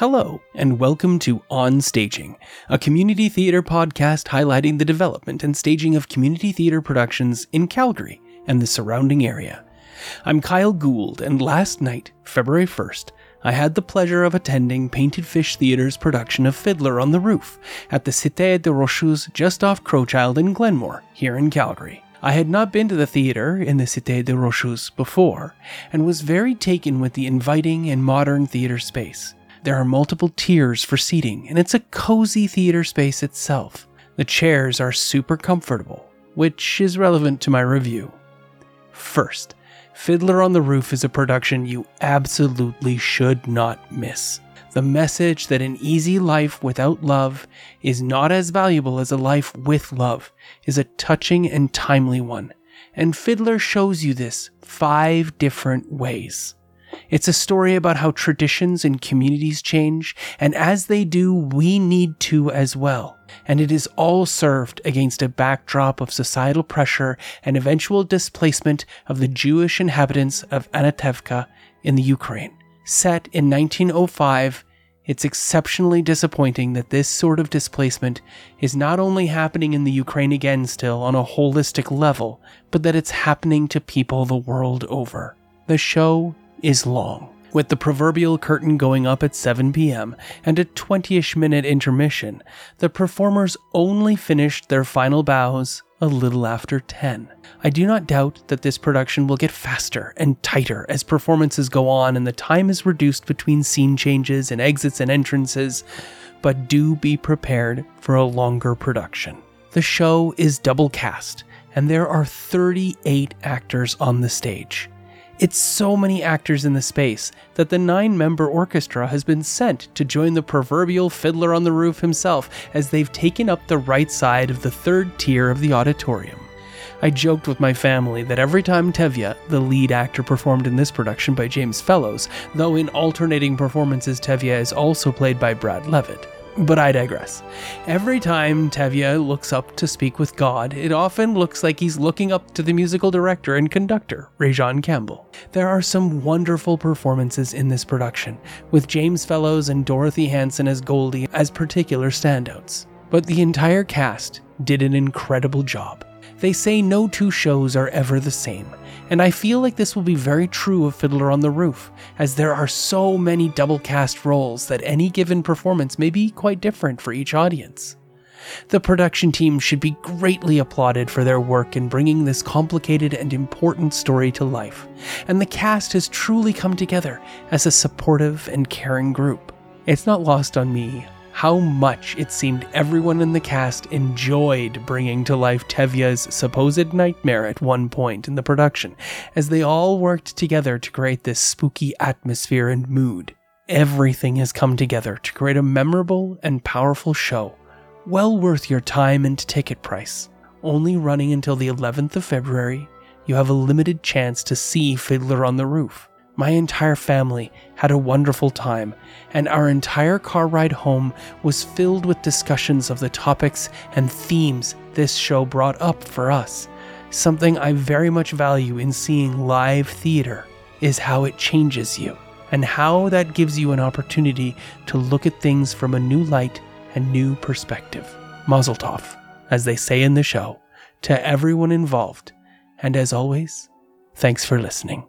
Hello, and welcome to On Staging, a community theater podcast highlighting the development and staging of community theater productions in Calgary and the surrounding area. I'm Kyle Gould, and last night, February 1st, I had the pleasure of attending Painted Fish Theater's production of Fiddler on the Roof at the Cité de Rocheuses just off Crowchild in Glenmore, here in Calgary. I had not been to the theater in the Cité de Rocheuses before, and was very taken with the inviting and modern theater space. There are multiple tiers for seating, and it's a cozy theater space itself. The chairs are super comfortable, which is relevant to my review. First, Fiddler on the Roof is a production you absolutely should not miss. The message that an easy life without love is not as valuable as a life with love is a touching and timely one, and Fiddler shows you this five different ways. It's a story about how traditions and communities change, and as they do, we need to as well. And it is all served against a backdrop of societal pressure and eventual displacement of the Jewish inhabitants of Anatevka in the Ukraine. Set in 1905, it's exceptionally disappointing that this sort of displacement is not only happening in the Ukraine again still on a holistic level, but that it's happening to people the world over. The show is long, with the proverbial curtain going up at 7 p.m. and a 20 ish minute intermission. The performers only finished their final bows a little after 10. I do not doubt that this production will get faster and tighter as performances go on and the time is reduced between scene changes and exits and entrances, but do be prepared for a longer production. The show is double cast, and there are 38 actors on the stage. It's so many actors in the space that the nine member orchestra has been sent to join the proverbial fiddler on the roof himself as they've taken up the right side of the third tier of the auditorium. I joked with my family that every time Tevye, the lead actor performed in this production by James Fellows, though in alternating performances Tevye is also played by Brad Levitt, but I digress. Every time Tevye looks up to speak with God, it often looks like he's looking up to the musical director and conductor, Rajon Campbell. There are some wonderful performances in this production, with James Fellows and Dorothy Hanson as Golde as particular standouts. But the entire cast did an incredible job. They say no two shows are ever the same, and I feel like this will be very true of Fiddler on the Roof, as there are so many double cast roles that any given performance may be quite different for each audience. The production team should be greatly applauded for their work in bringing this complicated and important story to life, and the cast has truly come together as a supportive and caring group. It's not lost on me how much it seemed everyone in the cast enjoyed bringing to life Tevye's supposed nightmare at one point in the production, as they all worked together to create this spooky atmosphere and mood. Everything has come together to create a memorable and powerful show, well worth your time and ticket price. Only running until the 11th of February, you have a limited chance to see Fiddler on the Roof. My entire family had a wonderful time, and our entire car ride home was filled with discussions of the topics and themes this show brought up for us. Something I very much value in seeing live theater is how it changes you, and how that gives you an opportunity to look at things from a new light and new perspective. Mazel tov, as they say in the show, to everyone involved, and as always, thanks for listening.